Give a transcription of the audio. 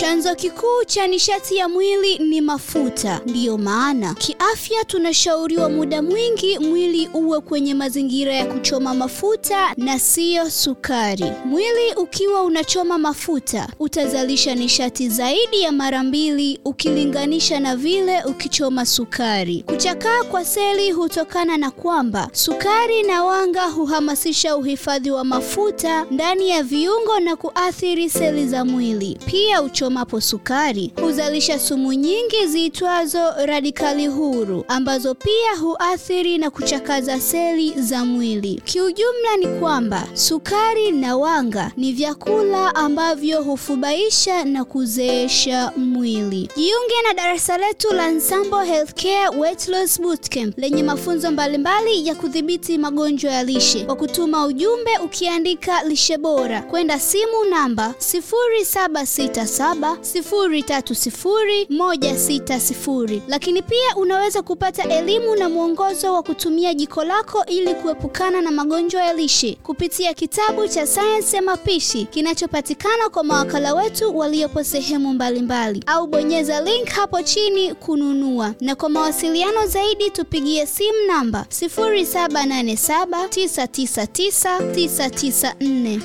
Chanzo kikuu cha nishati ya mwili ni mafuta. Ndiyo maana kiafya tunashauriwa muda mwingi mwili uwe kwenye mazingira ya kuchoma mafuta na siyo sukari. Mwili ukiwa unachoma mafuta utazalisha nishati zaidi ya mara mbili ukilinganisha na vile ukichoma sukari. Kuchakaa kwa seli hutokana na kwamba sukari na wanga huhamasisha uhifadhi wa mafuta ndani ya viungo na kuathiri seli za mwili. Pia uchomapo sukari huzalisha sumu nyingi ziitwazo radikali huru ambazo pia huathiri na kuchakaza seli za mwili. Kiujumla ni kwamba sukari na wanga ni vyakula ambavyo hufubaisha na kuzeesha mwili. Jiunge na darasa letu la Nsambo Healthcare Weight Loss Bootcamp lenye mafunzo mbalimbali ya kudhibiti magonjwa ya lishe kwa kutuma ujumbe ukiandika lishe bora kwenda simu namba 0767030160. Lakini pia unaweza kupata elimu na mwongozo wa kutumia jiko lako ili kuepukana na magonjwa ya lishe kupitia kitabu cha sayansi ya mapishi kinachopatikana kwa mawakala wetu waliopo sehemu mbalimbali, au bonyeza link hapo chini kununua. Na kwa mawasiliano zaidi tupigie simu namba 0787999994.